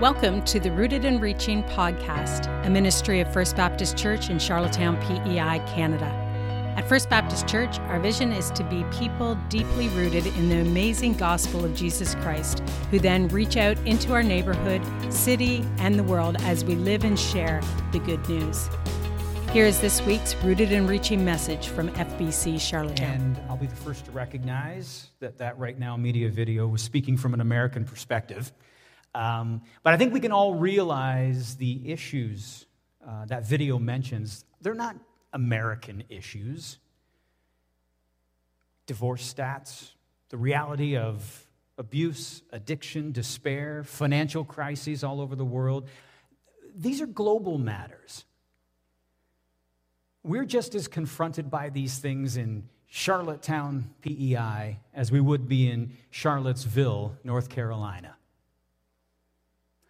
Welcome to the Rooted and Reaching podcast, a ministry of First Baptist Church in Charlottetown, PEI, Canada. At First Baptist Church, our vision is to be people deeply rooted in the amazing gospel of Jesus Christ, who then reach out into our neighborhood, city, and the world as we live and share the good news. Here is this week's Rooted and Reaching message from FBC Charlottetown. And I'll be the first to recognize that that Right Now media video was speaking from an American perspective. Um, but I think we can all realize the issues uh, that video mentions. They're not American issues. Divorce stats, the reality of abuse, addiction, despair, financial crises all over the world. These are global matters. We're just as confronted by these things in Charlottetown, PEI, as we would be in Charlottesville, North Carolina.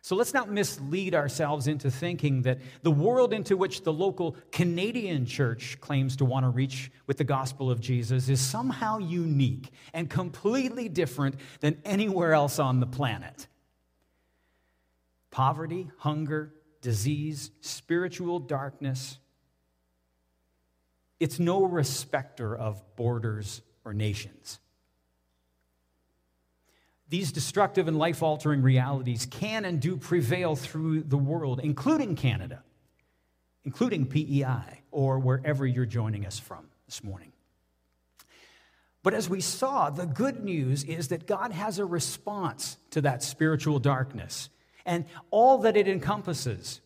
So let's not mislead ourselves into thinking that the world into which the local Canadian church claims to want to reach with the gospel of Jesus is somehow unique and completely different than anywhere else on the planet. Poverty, hunger, disease, spiritual darkness. It's no respecter of borders or nations. These destructive and life altering realities can and do prevail through the world, including Canada, including PEI, or wherever you're joining us from this morning. But as we saw, the good news is that God has a response to that spiritual darkness and all that it encompasses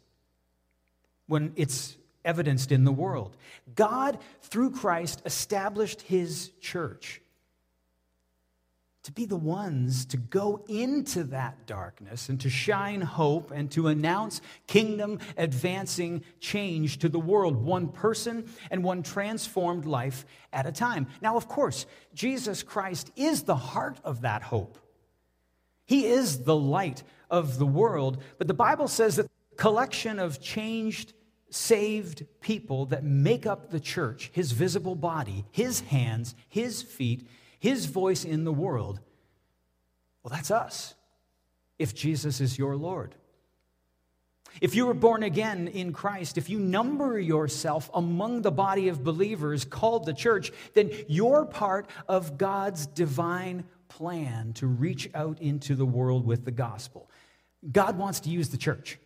when it's evidenced in the world. God, through Christ, established his church to be the ones to go into that darkness and to shine hope and to announce kingdom advancing change to the world, one person and one transformed life at a time. Now, of course, Jesus Christ is the heart of that hope. He is the light of the world, but the Bible says that the collection of changed, saved people that make up the church, his visible body, his hands, his feet, his voice in the world, well, that's us, if Jesus is your Lord. If you were born again in Christ, if you number yourself among the body of believers called the church, then you're part of God's divine plan to reach out into the world with the gospel. God wants to use the church.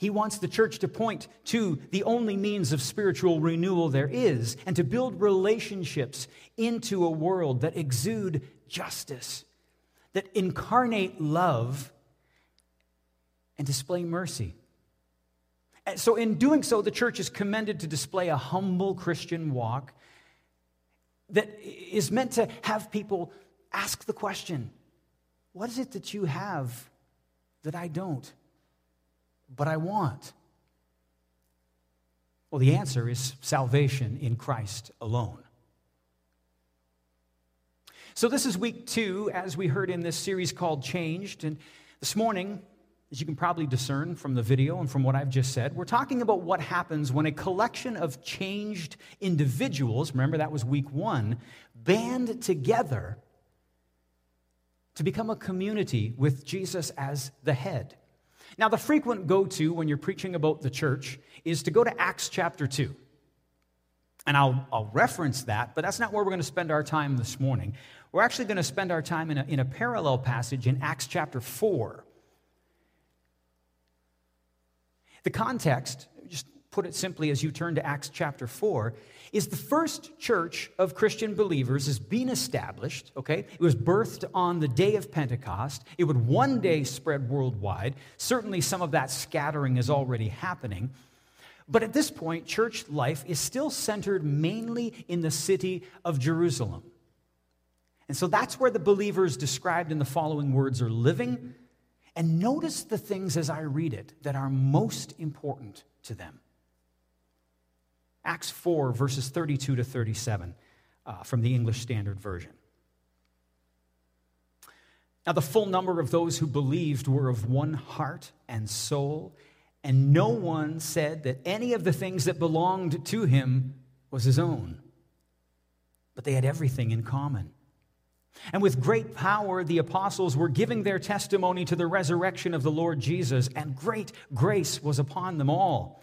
He wants the church to point to the only means of spiritual renewal there is and to build relationships into a world that exude justice, that incarnate love and display mercy. So, in doing so, the church is commended to display a humble Christian walk that is meant to have people ask the question what is it that you have that I don't? But I want? Well, the answer is salvation in Christ alone. So, this is week two, as we heard in this series called Changed. And this morning, as you can probably discern from the video and from what I've just said, we're talking about what happens when a collection of changed individuals, remember that was week one, band together to become a community with Jesus as the head. Now, the frequent go to when you're preaching about the church is to go to Acts chapter 2. And I'll, I'll reference that, but that's not where we're going to spend our time this morning. We're actually going to spend our time in a, in a parallel passage in Acts chapter 4. The context, just put it simply as you turn to Acts chapter 4, is the first church of Christian believers is being established, okay? It was birthed on the day of Pentecost. It would one day spread worldwide. Certainly some of that scattering is already happening. But at this point, church life is still centered mainly in the city of Jerusalem. And so that's where the believers described in the following words are living. And notice the things as I read it that are most important to them. Acts 4, verses 32 to 37 uh, from the English Standard Version. Now, the full number of those who believed were of one heart and soul, and no one said that any of the things that belonged to him was his own, but they had everything in common. And with great power, the apostles were giving their testimony to the resurrection of the Lord Jesus, and great grace was upon them all.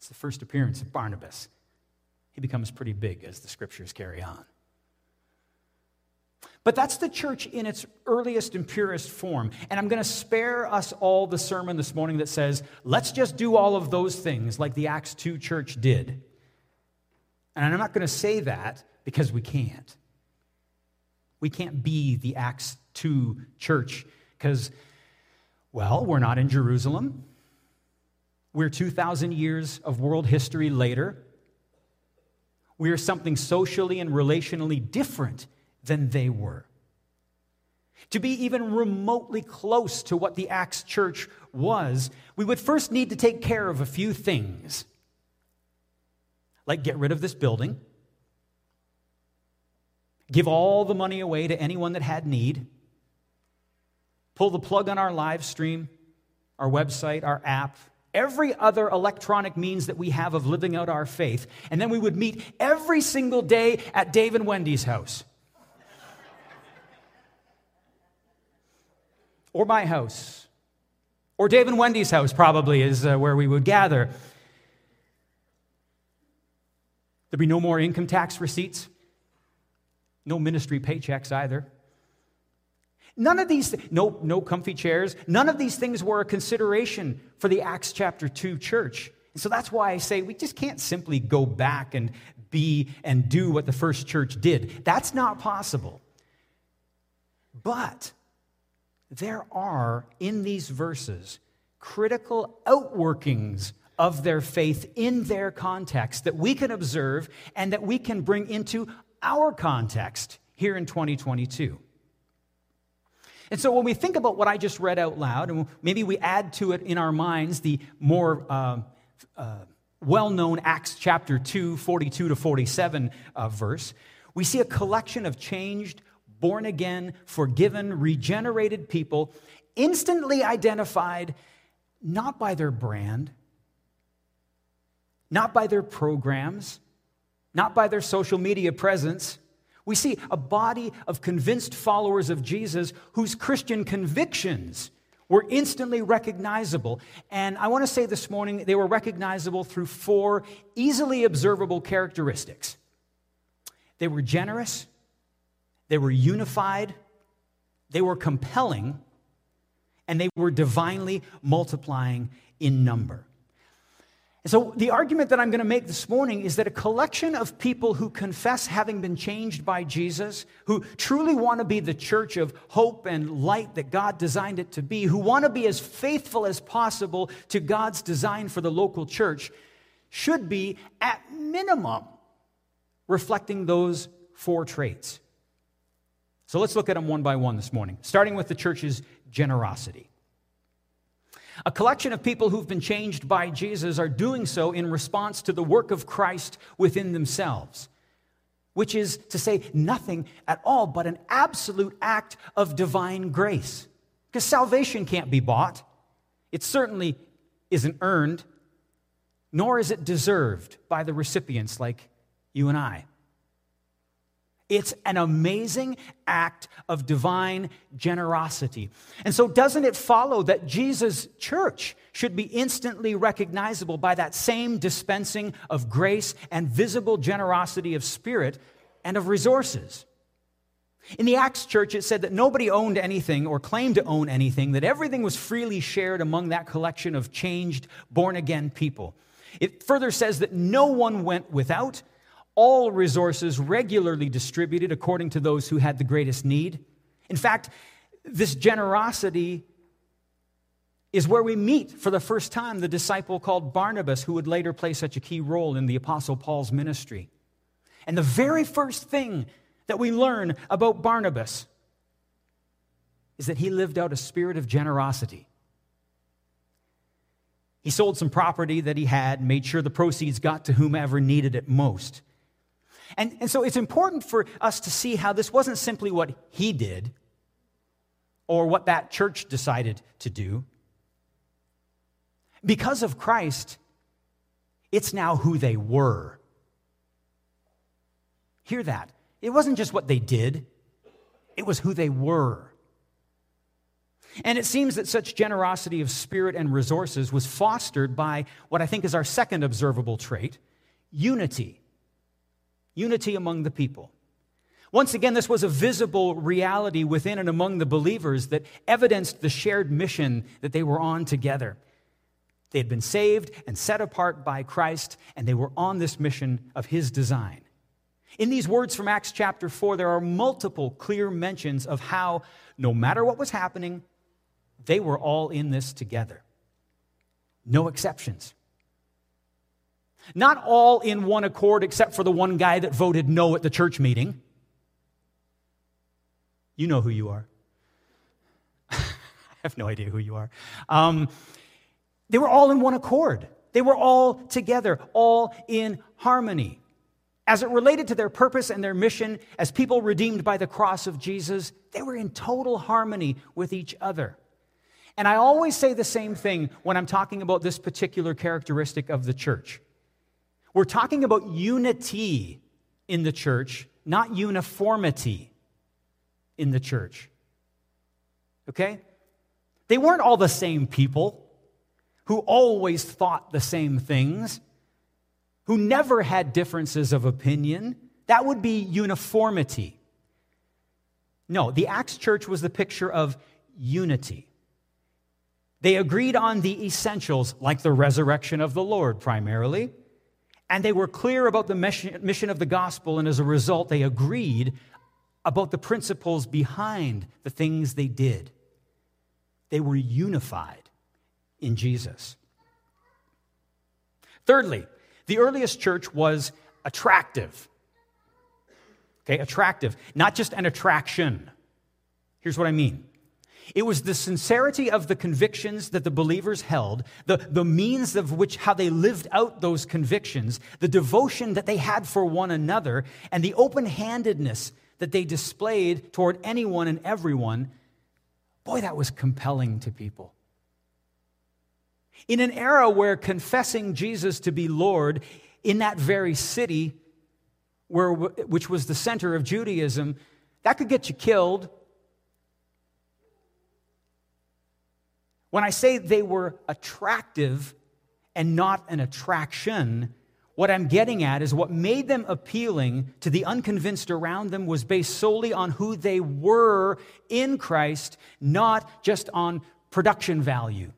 It's the first appearance of Barnabas. He becomes pretty big as the scriptures carry on. But that's the church in its earliest and purest form. And I'm going to spare us all the sermon this morning that says, let's just do all of those things like the Acts 2 church did. And I'm not going to say that because we can't. We can't be the Acts 2 church because, well, we're not in Jerusalem. We're 2,000 years of world history later. We are something socially and relationally different than they were. To be even remotely close to what the Acts church was, we would first need to take care of a few things. Like get rid of this building, give all the money away to anyone that had need, pull the plug on our live stream, our website, our app, every other electronic means that we have of living out our faith, and then we would meet every single day at Dave and Wendy's house. or my house, or Dave and Wendy's house, probably, is uh, where we would gather. There'd be no more income tax receipts, no ministry paychecks either. None of these, no, no comfy chairs, none of these things were a consideration for the Acts chapter 2 church. And so that's why I say we just can't simply go back and be and do what the first church did. That's not possible. But there are in these verses critical outworkings of their faith in their context that we can observe and that we can bring into our context here in 2022. And so when we think about what I just read out loud, and maybe we add to it in our minds the more uh, uh, well known Acts chapter 2, 42 to 47 uh, verse, we see a collection of changed born again, forgiven, regenerated people, instantly identified not by their brand, not by their programs, not by their social media presence. We see a body of convinced followers of Jesus whose Christian convictions were instantly recognizable. And I want to say this morning they were recognizable through four easily observable characteristics they were generous, they were unified, they were compelling, and they were divinely multiplying in number. And so, the argument that I'm going to make this morning is that a collection of people who confess having been changed by Jesus, who truly want to be the church of hope and light that God designed it to be, who want to be as faithful as possible to God's design for the local church, should be, at minimum, reflecting those four traits. So let's look at them one by one this morning, starting with the church's generosity. A collection of people who've been changed by Jesus are doing so in response to the work of Christ within themselves, which is to say nothing at all but an absolute act of divine grace. Because salvation can't be bought, it certainly isn't earned, nor is it deserved by the recipients like you and I. It's an amazing act of divine generosity. And so, doesn't it follow that Jesus' church should be instantly recognizable by that same dispensing of grace and visible generosity of spirit and of resources? In the Acts church, it said that nobody owned anything or claimed to own anything, that everything was freely shared among that collection of changed, born again people. It further says that no one went without, all resources regularly distributed according to those who had the greatest need. In fact, this generosity is where we meet for the first time the disciple called Barnabas, who would later play such a key role in the Apostle Paul's ministry. And the very first thing that we learn about Barnabas is that he lived out a spirit of generosity. He sold some property that he had, made sure the proceeds got to whomever needed it most. And, and so it's important for us to see how this wasn't simply what he did or what that church decided to do. Because of Christ, it's now who they were. Hear that. It wasn't just what they did, it was who they were. And it seems that such generosity of spirit and resources was fostered by what I think is our second observable trait unity. Unity among the people. Once again, this was a visible reality within and among the believers that evidenced the shared mission that they were on together. They had been saved and set apart by Christ, and they were on this mission of His design. In these words from Acts chapter 4, there are multiple clear mentions of how, no matter what was happening, they were all in this together. No exceptions. Not all in one accord, except for the one guy that voted no at the church meeting. You know who you are. I have no idea who you are. Um, they were all in one accord. They were all together, all in harmony. As it related to their purpose and their mission as people redeemed by the cross of Jesus, they were in total harmony with each other. And I always say the same thing when I'm talking about this particular characteristic of the church. We're talking about unity in the church, not uniformity in the church. Okay? They weren't all the same people who always thought the same things, who never had differences of opinion. That would be uniformity. No, the Acts church was the picture of unity. They agreed on the essentials, like the resurrection of the Lord, primarily. And they were clear about the mission of the gospel, and as a result, they agreed about the principles behind the things they did. They were unified in Jesus. Thirdly, the earliest church was attractive. Okay, attractive, not just an attraction. Here's what I mean it was the sincerity of the convictions that the believers held, the, the means of which how they lived out those convictions, the devotion that they had for one another, and the open handedness that they displayed toward anyone and everyone. Boy, that was compelling to people. In an era where confessing Jesus to be Lord in that very city, where, which was the center of Judaism, that could get you killed When I say they were attractive and not an attraction, what I'm getting at is what made them appealing to the unconvinced around them was based solely on who they were in Christ, not just on production value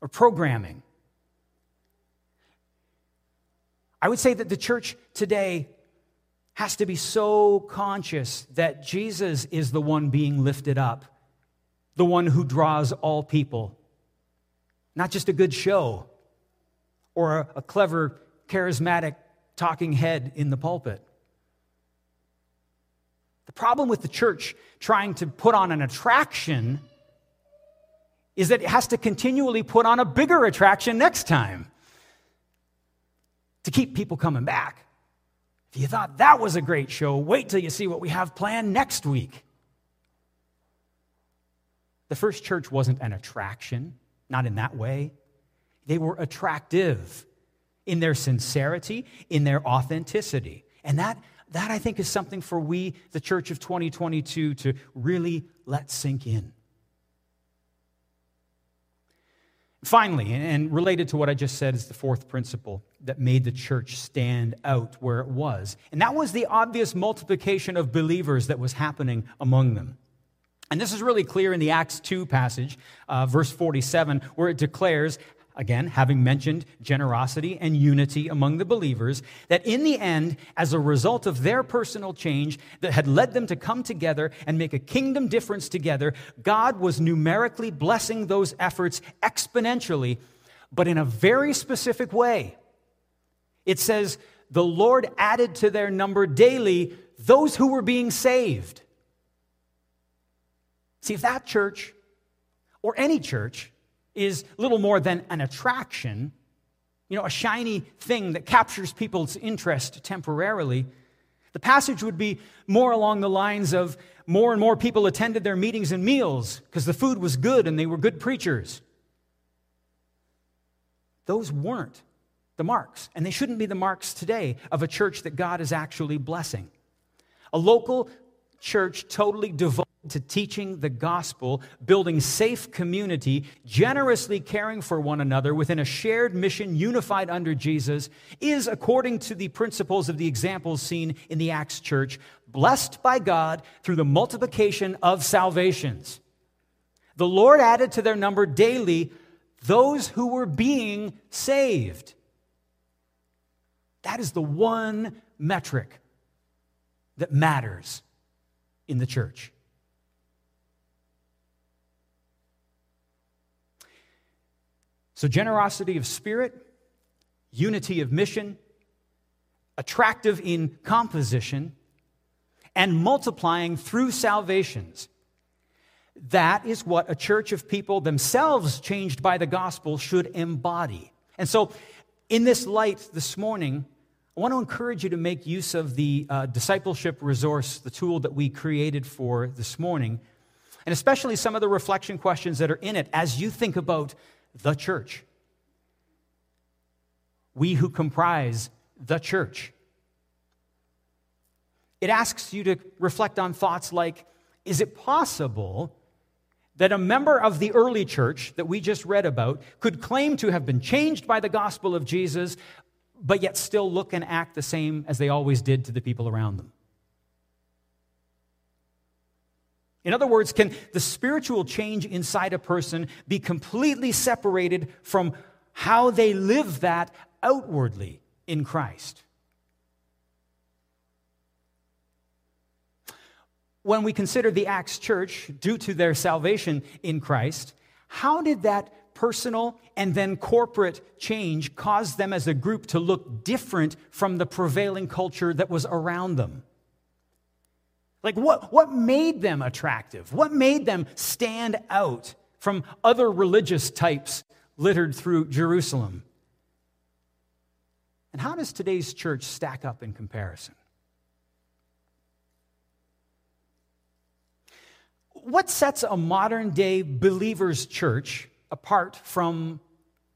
or programming. I would say that the church today has to be so conscious that Jesus is the one being lifted up the one who draws all people. Not just a good show or a, clever, charismatic talking head in the pulpit. The problem with the church trying to put on an attraction is that it has to continually put on a bigger attraction next time to keep people coming back. If you thought that was a great show, wait till you see what we have planned next week. The first church wasn't an attraction, not in that way. They were attractive in their sincerity, in their authenticity. And that, that I think, is something for we, the church of 2022, to really let sink in. Finally, and related to what I just said, is the fourth principle that made the church stand out where it was. And that was the obvious multiplication of believers that was happening among them. And this is really clear in the Acts 2 passage, uh, verse 47, where it declares, again, having mentioned generosity and unity among the believers, that in the end, as a result of their personal change that had led them to come together and make a kingdom difference together, God was numerically blessing those efforts exponentially, but in a very specific way. It says, the Lord added to their number daily those who were being saved. See, if that church or any church is little more than an attraction, you know, a shiny thing that captures people's interest temporarily, the passage would be more along the lines of more and more people attended their meetings and meals because the food was good and they were good preachers. Those weren't the marks, and they shouldn't be the marks today of a church that God is actually blessing. A local church totally devoted to teaching the gospel, building safe community, generously caring for one another within a shared mission unified under Jesus, is, according to the principles of the examples seen in the Acts church, blessed by God through the multiplication of salvations. The Lord added to their number daily those who were being saved. That is the one metric that matters in the church. So, generosity of spirit, unity of mission, attractive in composition, and multiplying through salvations. That is what a church of people themselves changed by the gospel should embody. And so, in this light this morning, I want to encourage you to make use of the uh, discipleship resource, the tool that we created for this morning, and especially some of the reflection questions that are in it as you think about the church. We who comprise the church. It asks you to reflect on thoughts like Is it possible that a member of the early church that we just read about could claim to have been changed by the gospel of Jesus, but yet still look and act the same as they always did to the people around them? In other words, can the spiritual change inside a person be completely separated from how they live that outwardly in Christ? When we consider the Acts church, due to their salvation in Christ, how did that personal and then corporate change caused them as a group to look different from the prevailing culture that was around them? Like, what, what made them attractive? What made them stand out from other religious types littered through Jerusalem? And how does today's church stack up in comparison? What sets a modern day believer's church apart from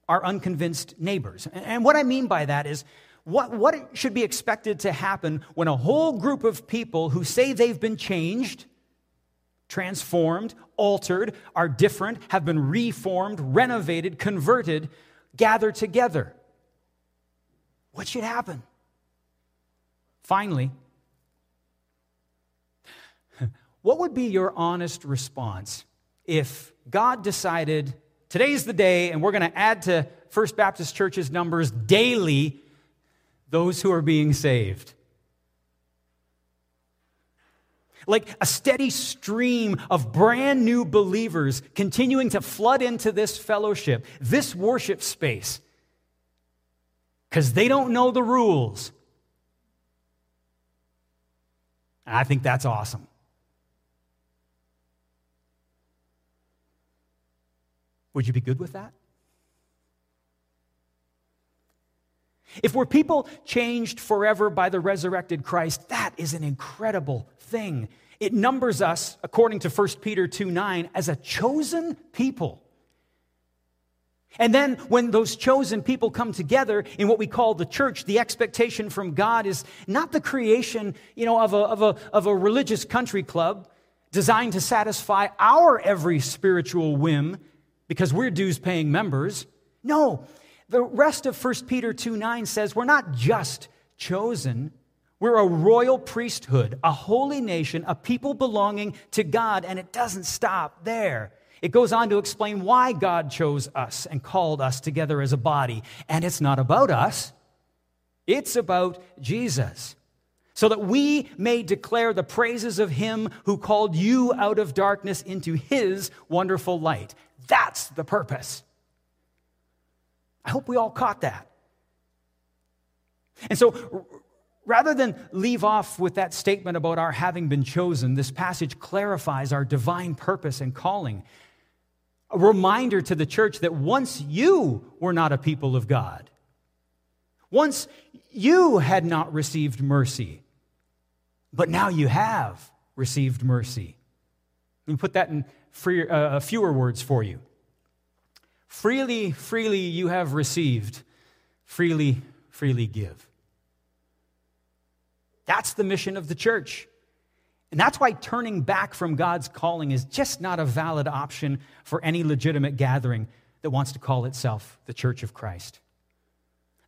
our unconvinced neighbors? And what I mean by that is, what, what should be expected to happen when a whole group of people who say they've been changed, transformed, altered, are different, have been reformed, renovated, converted, gather together? What should happen? Finally, what would be your honest response if God decided today's the day and we're going to add to First Baptist Church's numbers daily those who are being saved. Like a steady stream of brand new believers continuing to flood into this fellowship, this worship space, because they don't know the rules. And I think that's awesome. Would you be good with that? If we're people changed forever by the resurrected Christ, that is an incredible thing. It numbers us, according to 1 Peter 2 9, as a chosen people. And then when those chosen people come together in what we call the church, the expectation from God is not the creation, you know, of a, of a, of a religious country club designed to satisfy our every spiritual whim because we're dues paying members. No, the rest of 1 Peter 2 9 says we're not just chosen, we're a royal priesthood, a holy nation, a people belonging to God, and it doesn't stop there. It goes on to explain why God chose us and called us together as a body. And it's not about us, it's about Jesus. So that we may declare the praises of him who called you out of darkness into his wonderful light. That's the purpose. I hope we all caught that. And so, Rather than leave off with that statement about our having been chosen, this passage clarifies our divine purpose and calling. A reminder to the church that once you were not a people of God, once you had not received mercy, but now you have received mercy. Me put that in free, uh, fewer words for you. Freely, freely you have received, freely, freely give. That's the mission of the church. And that's why turning back from God's calling is just not a valid option for any legitimate gathering that wants to call itself the Church of Christ.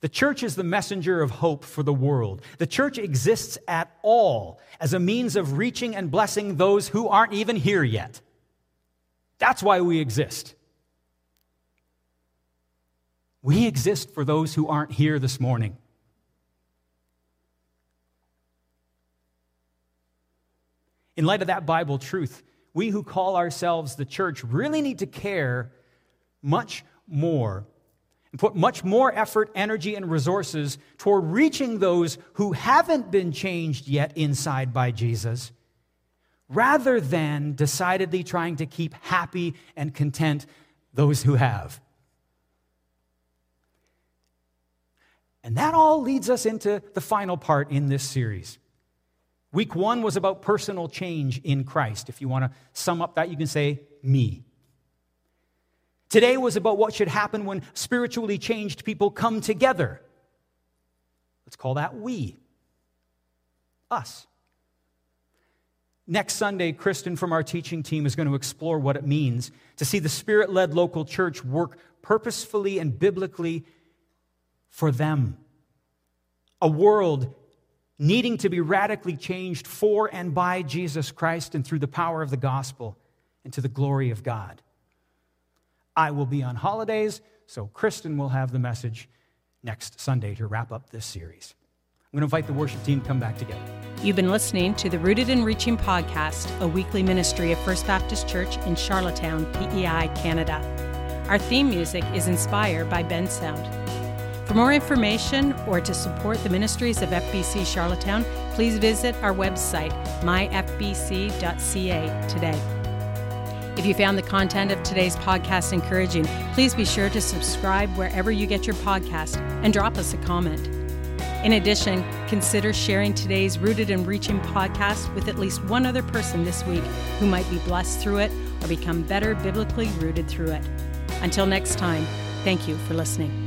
The church is the messenger of hope for the world. The church exists at all as a means of reaching and blessing those who aren't even here yet. That's why we exist. We exist for those who aren't here this morning. In light of that Bible truth, we who call ourselves the church really need to care much more and put much more effort, energy, and resources toward reaching those who haven't been changed yet inside by Jesus, rather than decidedly trying to keep happy and content those who have. And that all leads us into the final part in this series. Week one was about personal change in Christ. If you want to sum up that, you can say, me. Today was about what should happen when spiritually changed people come together. Let's call that we. Us. Next Sunday, Kristen from our teaching team is going to explore what it means to see the spirit led local church work purposefully and biblically for them. A world needing to be radically changed for and by Jesus Christ and through the power of the gospel and to the glory of God. I will be on holidays, so Kristen will have the message next Sunday to wrap up this series. I'm going to invite the worship team to come back together. You've been listening to the Rooted and Reaching podcast, a weekly ministry of First Baptist Church in Charlottetown, PEI, Canada. Our theme music is inspired by Bensound. For more information or to support the ministries of FBC Charlottetown, please visit our website, myfbc.ca today. If you found the content of today's podcast encouraging, please be sure to subscribe wherever you get your podcast and drop us a comment. In addition, consider sharing today's Rooted and Reaching podcast with at least one other person this week who might be blessed through it or become better biblically rooted through it. Until next time, thank you for listening.